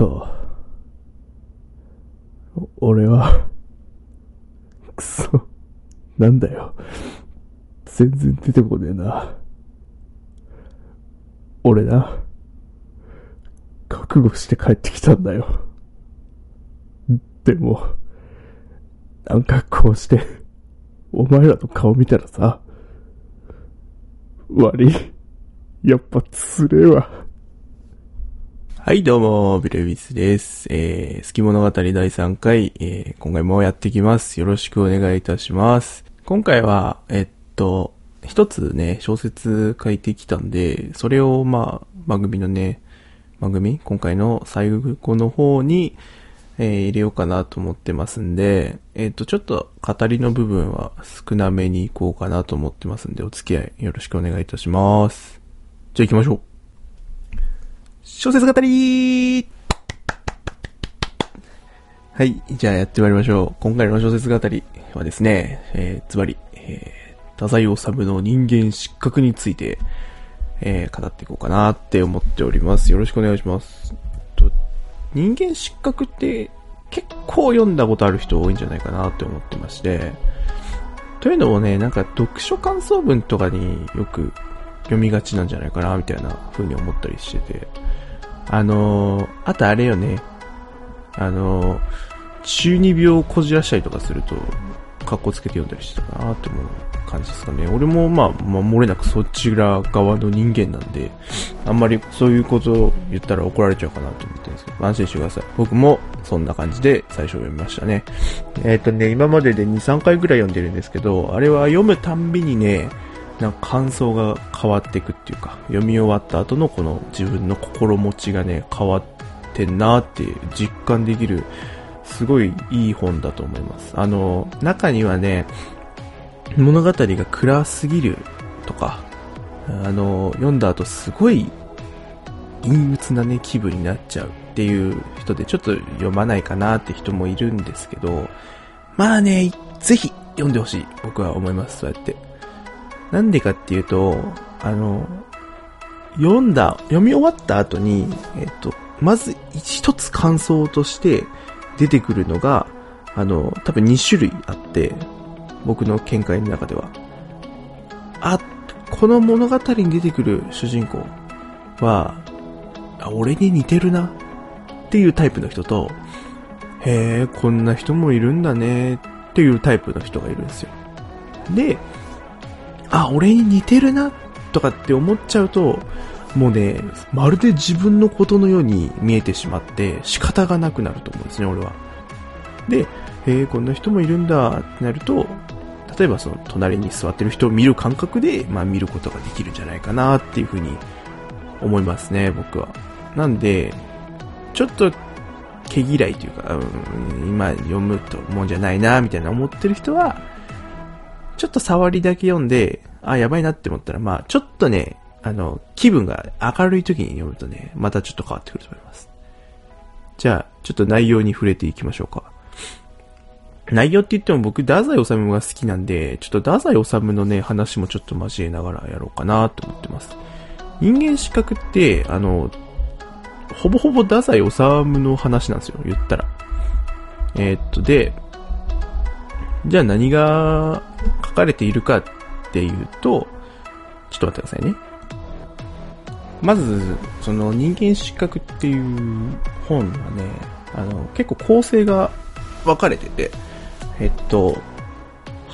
そ。俺は、くそ、なんだよ。全然出てこねえな。俺な、覚悟して帰ってきたんだよ。でも、なんかこうして、お前らの顔見たらさ、悪い。やっぱつれえわ。はい、どうも、ビルビスです。えー、好き物語第3回、えー、今回もやっていきます。よろしくお願いいたします。今回は、えっと、一つね、小説書いてきたんで、それを、まあ、番組のね、番組？今回の最後の方に、えー入れようかなと思ってますんで、えっと、ちょっと語りの部分は少なめに行こうかなと思ってますんで、お付き合いよろしくお願いいたします。じゃあ行きましょう。小説語りはい。じゃあやってまいりましょう。今回の小説語りはですね、えー、ズバリ、えー、太宰治の人間失格について、えー、語っていこうかなって思っております。よろしくお願いします。と人間失格って結構読んだことある人多いんじゃないかなって思ってまして、というのもね、なんか読書感想文とかによく読みがちなんじゃないかなみたいな風に思ったりしてて、あのー、あとあれよね。あのー、中二病をこじらしたりとかすると、格好つけて読んだりしてたかなって思う感じですかね。俺もまあ、まあ、漏れなくそちら側の人間なんで、あんまりそういうことを言ったら怒られちゃうかなと思ってるんですけど、安心してください。僕もそんな感じで最初読みましたね。えっ、とね、今までで2、3回ぐらい読んでるんですけど、あれは読むたんびにね、なんか感想が変わっていくっていうか、読み終わった後のこの自分の心持ちがね、変わってんなって実感できる、すごいいい本だと思います。あの、中にはね、物語が暗すぎるとか、あの、読んだ後すごい陰鬱なね、気分になっちゃうっていう人でちょっと読まないかなって人もいるんですけど、まあね、ぜひ読んでほしい。僕は思います、そうやって。なんでかっていうと、あの、読んだ、読み終わった後に、えっと、まず一つ感想として出てくるのが、あの、多分2種類あって、僕の見解の中では。あ、この物語に出てくる主人公は、俺に似てるなっていうタイプの人と、へえ、こんな人もいるんだねっていうタイプの人がいるんですよ。で、あ、俺に似てるな、とかって思っちゃうと、もうね、まるで自分のことのように見えてしまって、仕方がなくなると思うんですね、俺は。で、えー、こんな人もいるんだってなると、例えばその隣に座ってる人を見る感覚で、まあ見ることができるんじゃないかなっていうふうに思いますね、僕は。なんで、ちょっと毛嫌いというか、うん、今読むともんじゃないな、みたいな思ってる人は、ちょっと触りだけ読んで、あ、やばいなって思ったら、まあ、ちょっとね、あの、気分が明るい時に読むとね、またちょっと変わってくると思います。じゃあ、ちょっと内容に触れていきましょうか。内容って言っても僕、太宰治が好きなんで、ちょっと太宰治のね、話もちょっと交えながらやろうかなと思ってます。人間失格って、あの、ほぼほぼ太宰治の話なんですよ、言ったら。えー、っと、で、じゃあ何が書かれているかっていうと、ちょっと待ってくださいね。まず、その人間失格っていう本はね、あの、結構構成が分かれてて、えっと、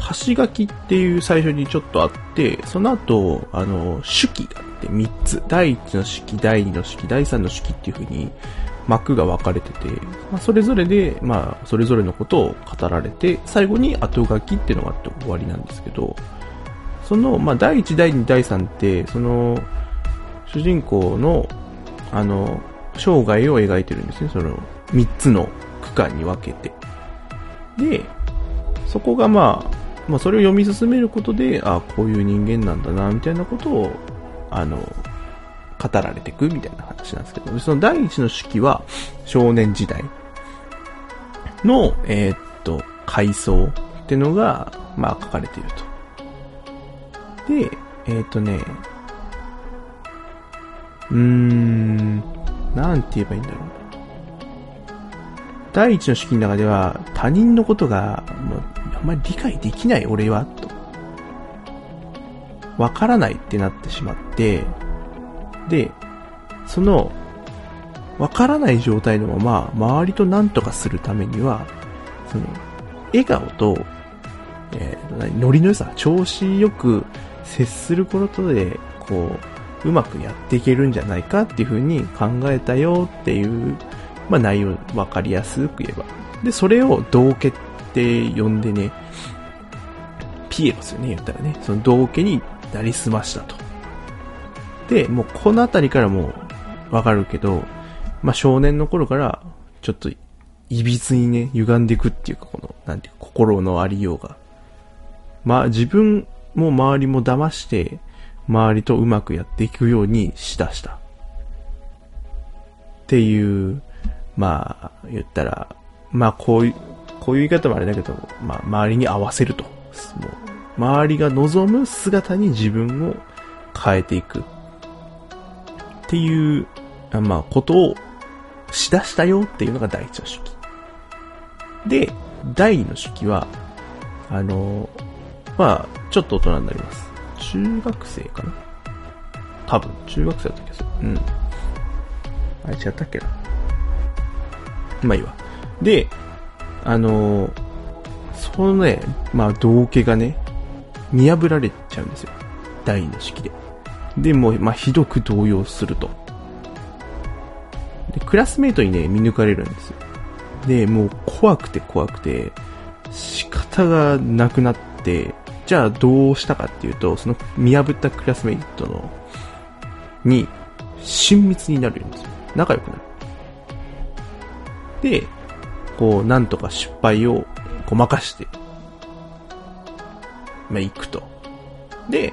橋書きっていう最初にちょっとあって、その後、あの、手記があって3つ。第1の手記、第2の手記、第3の手記っていう風に幕が分かれてて、まあ、それぞれで、まあ、それぞれのことを語られて、最後に後書きっていうのがあって終わりなんですけど、その、まあ、第1、第2、第3って、その、主人公の、あの、生涯を描いてるんですね。その、3つの区間に分けて。で、そこがまあ、まあ、それを読み進めることで、あこういう人間なんだな、みたいなことを、あの、語られていくみたいな話なんですけど、その第一の手記は少年時代の、えー、っと、回想っていうのが、まあ書かれていると。で、えー、っとね、うーん、なんて言えばいいんだろう。第一の式の中では、他人のことが、もう、あんまり理解できない俺は、と。わからないってなってしまって、で、その、わからない状態のまま、周りと何とかするためには、その、笑顔と、えーノリの良さ、調子よく接することで、こう、うまくやっていけるんじゃないかっていうふうに考えたよっていう、まあ内容、わかりやすく言えば。で、それを道家って呼んでね、ピエロですよね、言ったらね。その道家になりすましたと。で、もうこのあたりからもうわかるけど、まあ少年の頃から、ちょっと、いびつにね、歪んでいくっていうか、この、なんていうか、心のありようが。まあ自分も周りも騙して、周りとうまくやっていくようにしだした。っていう、まあ、言ったら、まあこういう、こういう言い方もあれだけど、まあ周りに合わせると。もう周りが望む姿に自分を変えていく。っていう、まあことをしだしたよっていうのが第一の式。で、第二の式は、あの、まあ、ちょっと大人になります。中学生かな？多分、中学生だったっけそう。うん。あれ違ったっけな？まあいいわ。で、あのそのね、まあ、道家がね、見破られちゃうんですよ。第二の式で。で、もう、まあ、ひどく動揺すると。で、クラスメイトにね、見抜かれるんですよ。で、もう怖くて怖くて、仕方がなくなって、じゃあどうしたかっていうと、その見破ったクラスメイトの、に、親密になるんですよ。仲良くなる。で、こう、なんとか失敗をごまかして、まあ、行くと。で、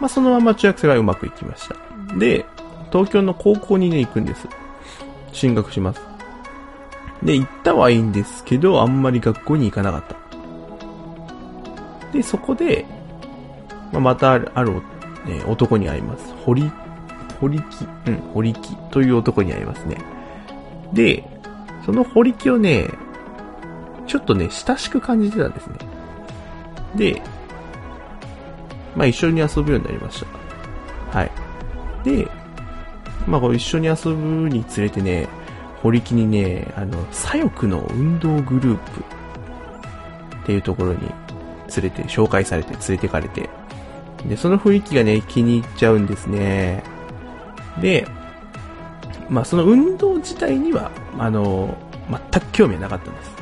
まあ、そのまま中学生はうまくいきました。で、東京の高校にね、行くんです。進学します。で、行ったはいいんですけど、あんまり学校に行かなかった。で、そこで、まあ、またある、ある、ね、男に会います。堀、堀木、うん、堀木という男に会いますね。で、その堀木をね、ちょっとね、親しく感じてたんですね。で、まあ一緒に遊ぶようになりました。はい。で、まあこ一緒に遊ぶにつれてね、堀木にね、あの、左翼の運動グループっていうところに連れて、紹介されて連れてかれて、で、その雰囲気がね、気に入っちゃうんですね。で、まあその運動自体には、あの、全く興味はなかったんです。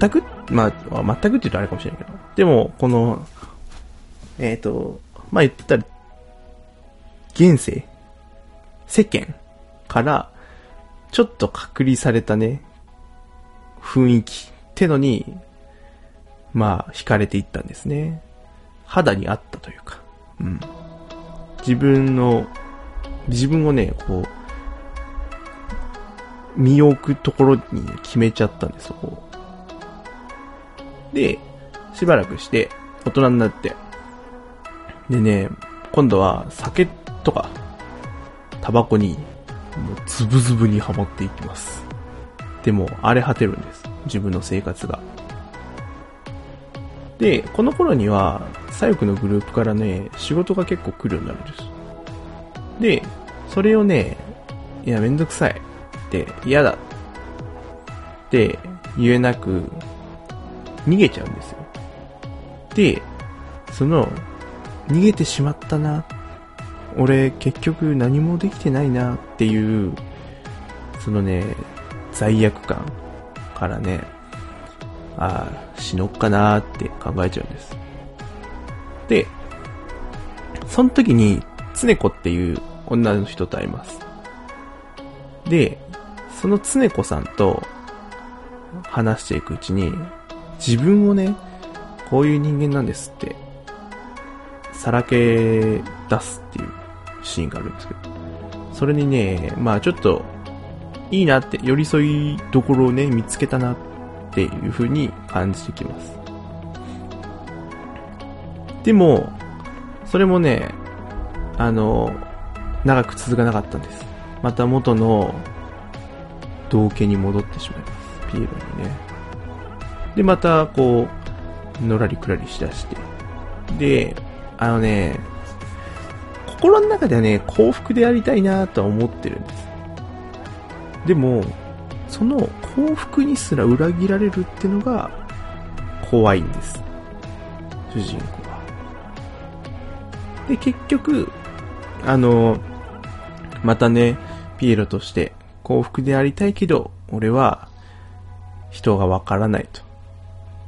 全くまあ、全くって言うとあれかもしれないけど。でも、この、えっ、と、まあ言ったら、現世、世間から、ちょっと隔離されたね、雰囲気ってのに、まあ、惹かれていったんですね。肌に合ったというか、うん。自分の、自分をね、こう、身を置くところに決めちゃったんです、そこ。で、しばらくして、大人になって、でね、今度は酒とか、タバコに、もうズブズブにはまっていきます。でも、荒れ果てるんです。自分の生活が。で、この頃には、左翼のグループからね、仕事が結構来るようになるんです。で、それをね、いや、めんどくさい。って、嫌だ。って言えなく、逃げちゃうんですよ。で、その、逃げてしまったな。俺、結局何もできてないなっていう、そのね、罪悪感からね、ああ、死のっかなって考えちゃうんです。で、その時に、常子っていう女の人と会います。で、その常子さんと話していくうちに、自分をね、こういう人間なんですって、さらけ出すっていうシーンがあるんですけど、それにね、まあちょっと、いいなって、寄り添いどころをね、見つけたなっていう風に感じてきます。でも、それもね、あの、長く続かなかったんです。また元の道家に戻ってしまいます。ピエロにね。で、また、こう、のらりくらりしだして。で、あのね、心の中ではね、幸福でありたいなとは思ってるんです。でも、その幸福にすら裏切られるってのが怖いんです。主人公は。で、結局、あの、またね、ピエロとして幸福でありたいけど、俺は人がわからないと。っ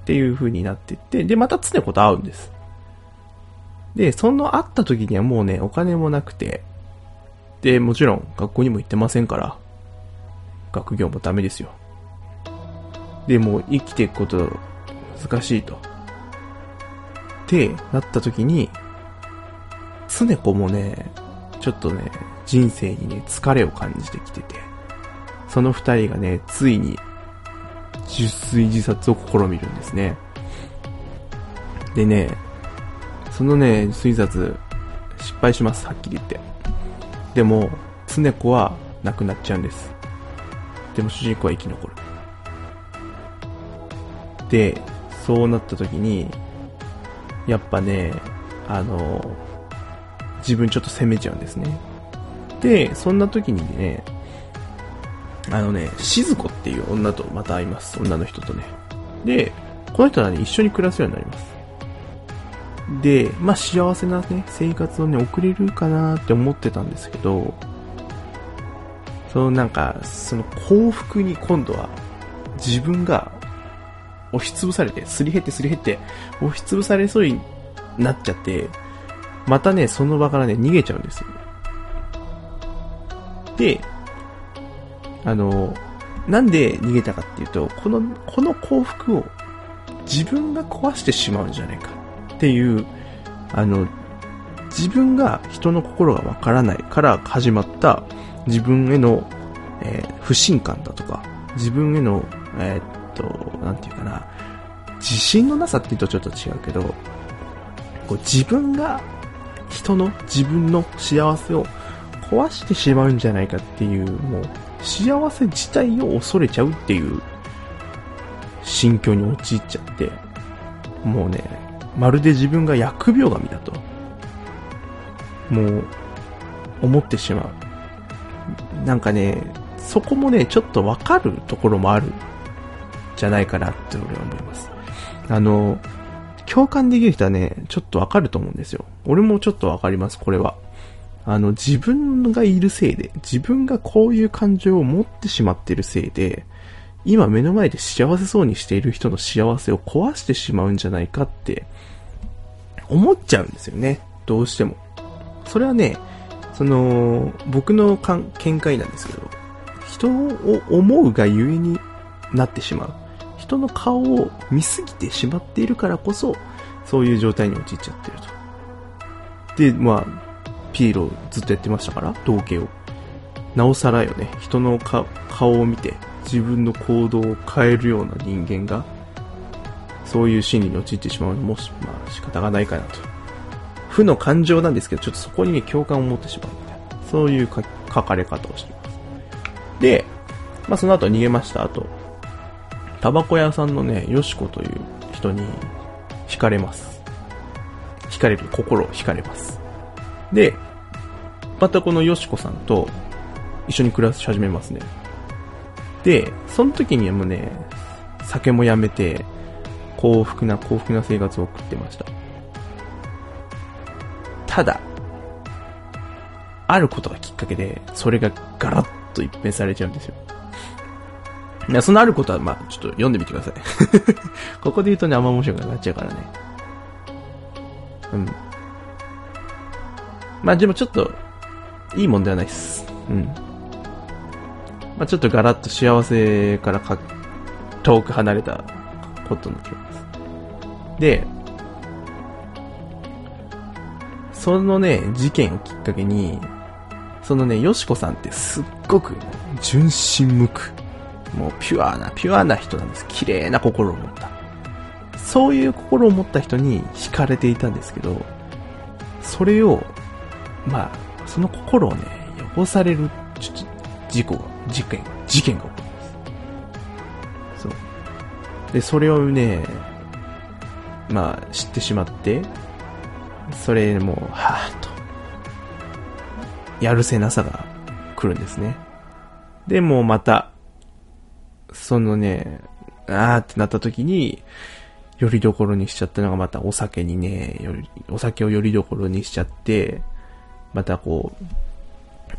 ていう風になってって、で、また常子と会うんです。で、その会った時にはもうね、お金もなくて、で、もちろん学校にも行ってませんから、学業もダメですよ。で、もう生きていくこと難しいと。ってなった時に、常子もね、ちょっとね、人生にね、疲れを感じてきてて、その二人がね、ついに、十水自殺を試みるんですね。でね、そのね、推察、失敗します、はっきり言って。でも、常子は亡くなっちゃうんです。でも主人公は生き残る。で、そうなった時に、やっぱね、あの、自分ちょっと責めちゃうんですね。で、そんな時にね、あのね、静子っていう女とまた会います。女の人とね。で、この人はね、一緒に暮らすようになります。で、まあ幸せなね、生活をね、送れるかなって思ってたんですけど、そのなんか、その幸福に今度は自分が押しつぶされて、すり減ってすり減って、押しつぶされそうになっちゃって、またね、その場からね、逃げちゃうんですよ。で、あの、なんで逃げたかっていうと、この、この幸福を自分が壊してしまうんじゃないか。っていう、あの、自分が人の心がわからないから始まった自分への、えー、不信感だとか、自分への、えー、っと、なんていうかな、自信のなさって言うとちょっと違うけど、こう自分が人の自分の幸せを壊してしまうんじゃないかっていう、もう幸せ自体を恐れちゃうっていう心境に陥っちゃって、もうね、まるで自分が疫病神だと、もう、思ってしまう。なんかね、そこもね、ちょっとわかるところもある、じゃないかなって俺は思います。あの、共感できる人はね、ちょっとわかると思うんですよ。俺もちょっとわかります、これは。あの、自分がいるせいで、自分がこういう感情を持ってしまってるせいで、今目の前で幸せそうにしている人の幸せを壊してしまうんじゃないかって思っちゃうんですよね。どうしても。それはね、その、僕の見解なんですけど、人を思うがゆえになってしまう。人の顔を見すぎてしまっているからこそ、そういう状態に陥っちゃってると。で、まあ、ピエロずっとやってましたから、同型を。なおさらよね、人の顔を見て自分の行動を変えるような人間がそういう心理に陥ってしまうのも、まあ仕方がないかなと。負の感情なんですけど、ちょっとそこにね、共感を持ってしまうみたいな。そういう書かれ方をしています。で、まあその後逃げました後、タバコ屋さんのね、ヨシコという人に惹かれます。惹かれる、心を惹かれます。で、またこのヨシコさんと一緒に暮らし始めますね。で、その時にはもうね、酒もやめて、幸福な幸福な生活を送ってました。ただ、あることがきっかけで、それがガラッと一変されちゃうんですよ。いや、そのあることは、まあちょっと読んでみてください。ここで言うとね、あんま面白くなっちゃうからね。うん。まあでもちょっと、いいもんではないっす。うん。まあちょっとガラッと幸せからか、遠く離れたことの気がで、そのね、事件をきっかけに、そのね、よしこさんってすっごく純真無垢。もうピュアな、ピュアな人なんです。綺麗な心を持った。そういう心を持った人に惹かれていたんですけど、それを、まあ、その心をね、汚される事故が、事件、事件が起こります。そう。で、それをね、まあ、知ってしまって、それもう、はぁと、やるせなさが来るんですね。で、もうまた、そのね、あーってなった時に、よりどころにしちゃったのがまたお酒にね、お酒をよりどころにしちゃって、またこう、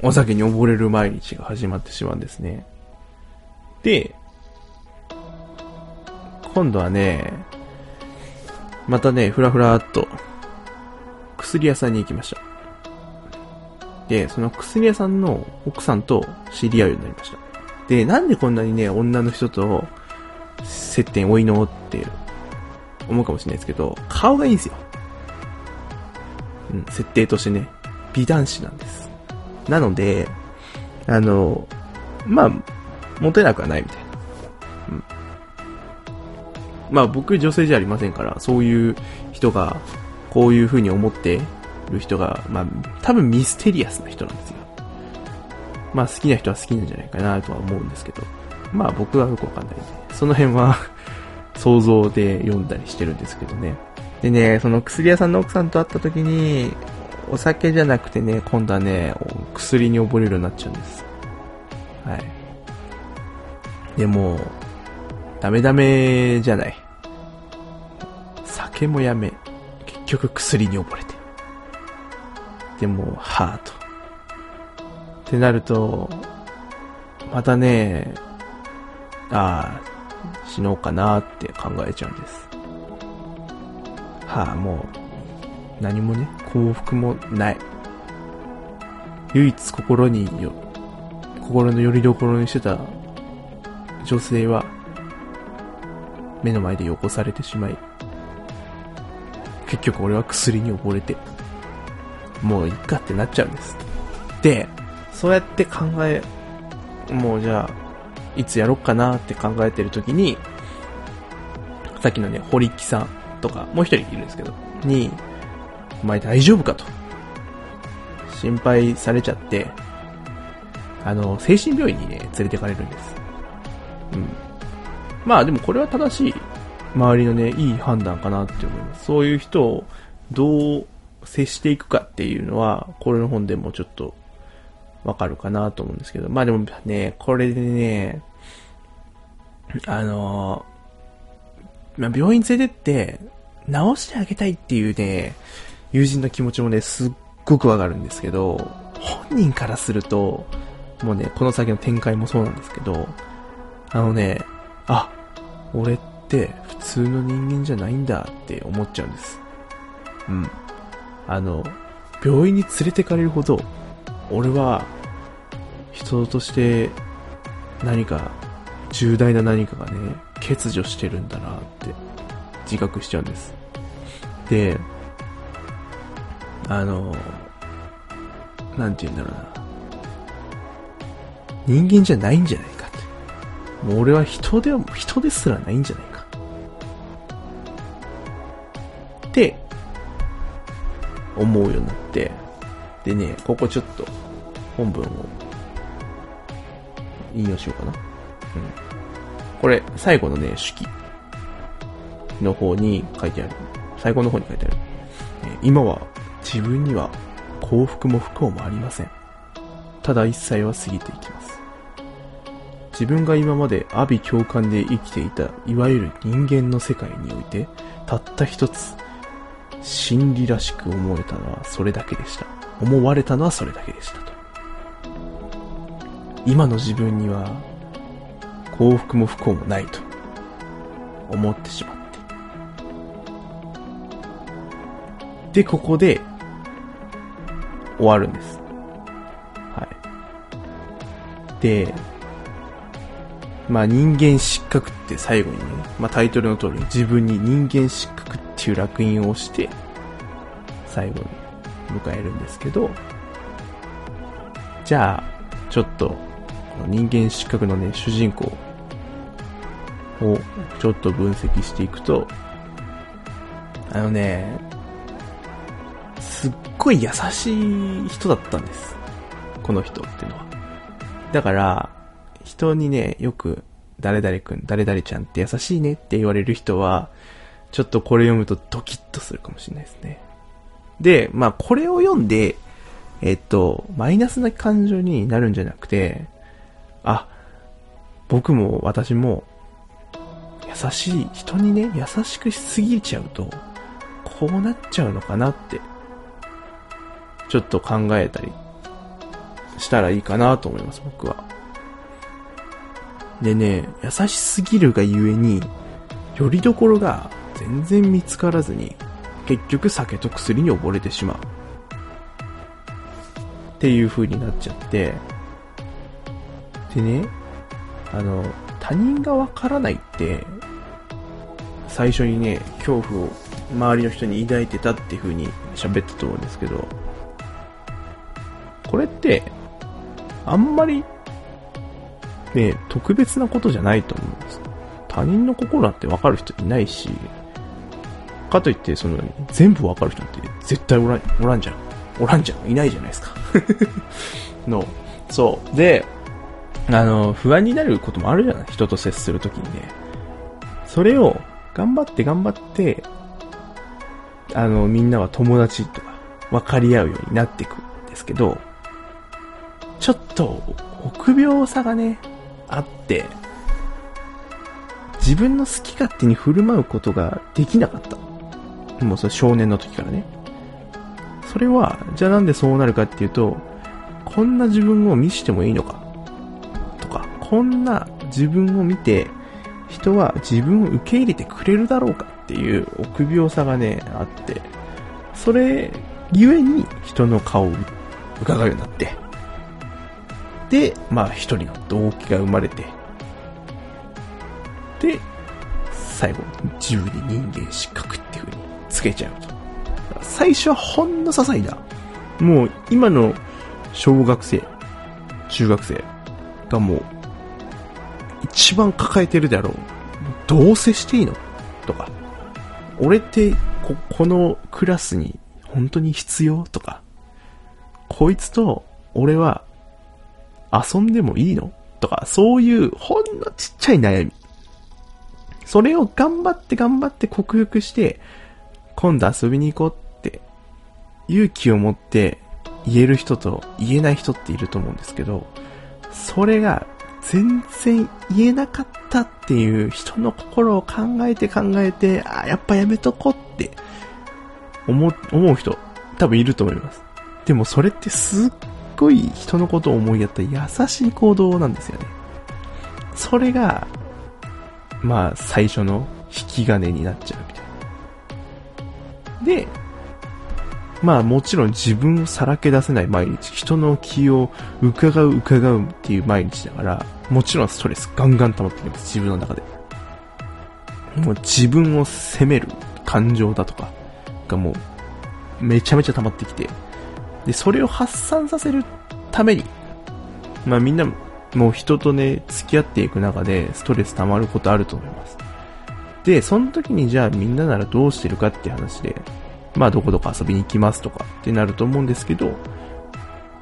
お酒に溺れる毎日が始まってしまうんですね。で、今度はね、またね、ふらふらっと、薬屋さんに行きました。で、その薬屋さんの奥さんと知り合うようになりました。で、なんでこんなにね、女の人と接点多いのって思うかもしれないですけど、顔がいいんですよ。うん、設定としてね、美男子なんです。なので、あの、まあ、モテなくはないみたいな。うん。まあ僕女性じゃありませんから、そういう人が、こういう風に思ってる人が、まあ、多分ミステリアスな人なんですよ。まあ好きな人は好きなんじゃないかなとは思うんですけど、まあ僕はよくわかんないんで、その辺は 想像で読んだりしてるんですけどね。でね、その薬屋さんの奥さんと会った時に、お酒じゃなくてね、今度はね、薬に溺れるようになっちゃうんです。はい。でも、ダメダメじゃない。酒もやめ、結局薬に溺れて。でも、はぁと。ってなると、またね、ああ、死のうかなって考えちゃうんです。はあ、もう、何もね、幸福もない。唯一心によ、心の拠り所にしてた女性は、目の前でよこされてしまい、結局俺は薬に溺れて、もういっかってなっちゃうんです。で、そうやって考え、もうじゃあ、いつやろっかなって考えてる時に、さっきのね、堀木さんとか、もう一人いるんですけど、に、お前大丈夫かと。心配されちゃって、あの、精神病院にね、連れてかれるんです。うん。まあでもこれは正しい、周りのね、いい判断かなって思います。そういう人をどう接していくかっていうのは、これの本でもちょっとわかるかなと思うんですけど、まあでもね、これでね、あのまあ、病院連れてって、治してあげたいっていうね、友人の気持ちもね、すっごくわかるんですけど、本人からすると、もうね、この先の展開もそうなんですけど、あのね、あ、俺って普通の人間じゃないんだって思っちゃうんです。うん。あの、病院に連れてかれるほど、俺は、人として何か、重大な何かがね、欠如してるんだなって自覚しちゃうんです。で、あの、なんて言うんだろうな。人間じゃないんじゃないかって。もう俺は人では、人ですらないんじゃないか。って、思うようになって、でね、ここちょっと本文を引用しようかな。うん。これ、最後のね、手記の方に書いてある。最後の方に書いてある。今は自分には幸福も不幸もありません。ただ一切は過ぎていきます。自分が今まで阿鼻共感で生きていた、いわゆる人間の世界において、たった一つ、真理らしく思えたのはそれだけでした。思われたのはそれだけでしたと。今の自分には、幸福も不幸もないと、思ってしまって。で、ここで、終わるんです。はい。で、まあ人間失格って最後にね、まあタイトルの通り自分に人間失格っていう烙印を押して、最後に迎えるんですけど、じゃあ、ちょっと、人間失格のね、主人公をちょっと分析していくと、あのね、すっごい優しい人だったんです。この人っていうのは。だから、人にね、よく誰々くん、誰々ちゃんって優しいねって言われる人は、ちょっとこれ読むとドキッとするかもしれないですね。で、まあこれを読んで、えっと、マイナスな感情になるんじゃなくて、あ、僕も私も、優しい、人にね、優しくしすぎちゃうと、こうなっちゃうのかなって、ちょっと考えたりしたらいいかなと思います、僕は。でね、優しすぎるがゆえに、よりどころが全然見つからずに、結局酒と薬に溺れてしまう。っていう風になっちゃって、でね、あの、他人がわからないって、最初にね、恐怖を周りの人に抱いてたっていう風に喋ったと思うんですけど、これって、あんまり、ね、特別なことじゃないと思うんです。他人の心なんてわかる人いないし、かといって、その、全部わかる人って絶対おらん、おらんじゃん。おらんじゃん。いないじゃないですか。の、そう。で、あの、不安になることもあるじゃない？人と接するときにね。それを、頑張って頑張って、あの、みんなは友達とか、分かり合うようになっていくんですけど、ちょっと、臆病さがね、あって、自分の好き勝手に振る舞うことができなかった。もうそれ少年の時からね。それは、じゃあなんでそうなるかっていうと、こんな自分を見してもいいのかとか、こんな自分を見て、人は自分を受け入れてくれるだろうかっていう臆病さがね、あって、それゆえに人の顔を伺うようになって、で、まあ一人の動機が生まれて、で、最後、自分に人間失格っていう風につけちゃうと。最初はほんの些細な、もう今の小学生、中学生がもう、一番抱えてるであろう。どう接していいの？とか。俺ってこ、このクラスに本当に必要？とか。こいつと俺は遊んでもいいの？とか、そういうほんのちっちゃい悩み。それを頑張って頑張って克服して、今度遊びに行こうって勇気を持って言える人と言えない人っていると思うんですけど、それが全然言えなかったっていう人の心を考えて考えて、あ、やっぱやめとこうって思う、思う人多分いると思います。でもそれってすっごい人のことを思いやった優しい行動なんですよね。それが、まあ最初の引き金になっちゃうみたいな。で、まあもちろん自分をさらけ出せない毎日、人の気を伺う伺うっていう毎日だから、もちろんストレスガンガン溜まってきます、自分の中で。もう自分を責める感情だとかがもうめちゃめちゃ溜まってきて、で、それを発散させるために、まあみんなもう人とね、付き合っていく中でストレス溜まることあると思います。で、その時にじゃあみんなならどうしてるかって話で、まあどこどこ遊びに行きますとかってなると思うんですけど、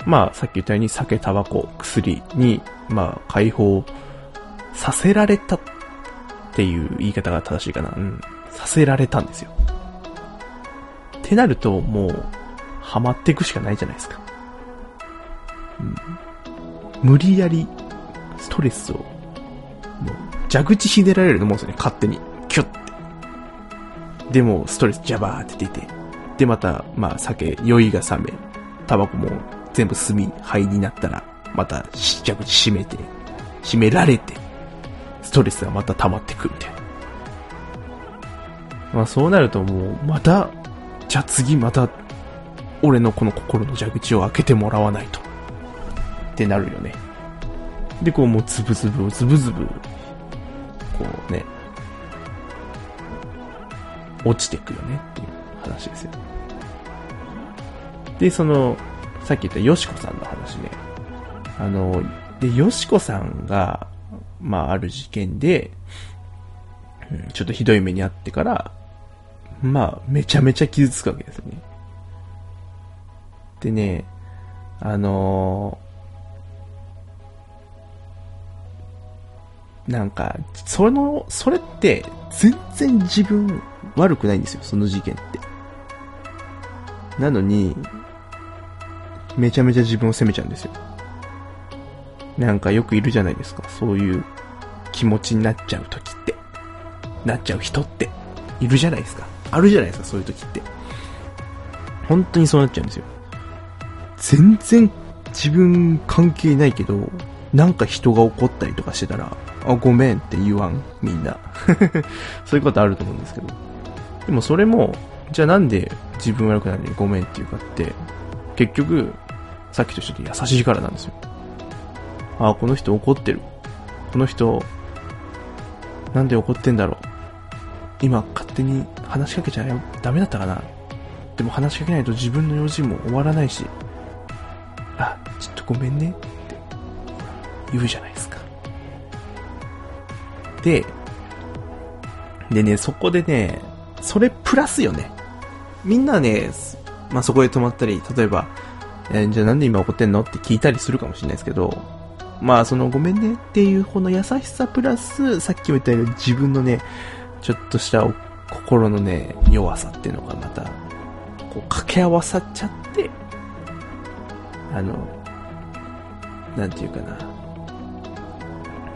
まあさっき言ったように酒、タバコ、薬に、まあ解放させられたっていう言い方が正しいかな。うん。させられたんですよ。ってなると、もう、ハマっていくしかないじゃないですか。うん。無理やり、ストレスを、もう、蛇口ひねられると思うんですよね、勝手に。キュッて。でも、ストレスジャバーって出て、で、また、まあ、酒、酔いが冷め、タバコも全部炭、灰になったら、また、蛇口閉めて、閉められて、ストレスがまた溜まってくみたいな。まあ、そうなるともう、また、じゃあ次また、俺のこの心の蛇口を開けてもらわないと。ってなるよね。で、こうもうズブズブ、ズブズブ、こうね、落ちてくよねっていう話ですよ。で、その、さっき言ったよしこさんの話ね。あの、で、よしこさんが、まあ、ある事件で、うん、ちょっとひどい目にあってから、まあ、めちゃめちゃ傷つくわけですよね。でね、あのなんか、その、それって、全然自分悪くないんですよ、その事件って。なのに、めちゃめちゃ自分を責めちゃうんですよ。なんかよくいるじゃないですか、そういう気持ちになっちゃう時って。なっちゃう人って。いるじゃないですか。あるじゃないですか、そういう時って。本当にそうなっちゃうんですよ。全然自分関係ないけど、なんか人が怒ったりとかしてたら、あ、ごめんって言わん、みんな。そういうことあると思うんですけど。でもそれも、じゃあなんで自分悪くなるのにごめんっていうかって、結局、さっきと一緒で優しいからなんですよ。あ、この人怒ってる。この人、なんで怒ってんだろう。今勝手に話しかけちゃダメだったかな。でも話しかけないと自分の用事も終わらないし、とごめんねって言うじゃないですか。で、でね、そこでね、それプラスよね。みんなね、まあ、そこで止まったり、例えば、えーじゃあなんで今怒ってんのって聞いたりするかもしれないですけど、まあそのごめんねっていうこの優しさプラス、さっきも言ったように自分のね、ちょっとした心のね、弱さっていうのがまた、こう掛け合わさっちゃって、あの、なんていうかな、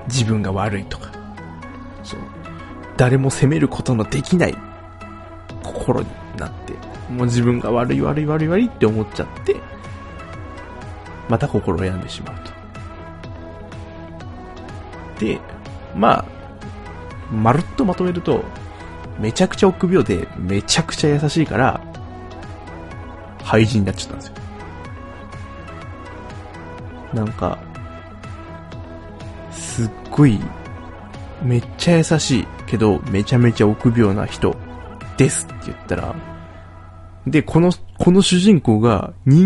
自分が悪いとか、そう、誰も責めることのできない。心になって、もう自分が悪い悪い悪い悪いって思っちゃって、また心を病んでしまうと。で、まあ、まるっとまとめると、めちゃくちゃ臆病で、めちゃくちゃ優しいから、廃人になっちゃったんですよ。なんか、すっごい、めっちゃ優しいけど、めちゃめちゃ臆病な人ですって言ったら、で、この、この主人公が人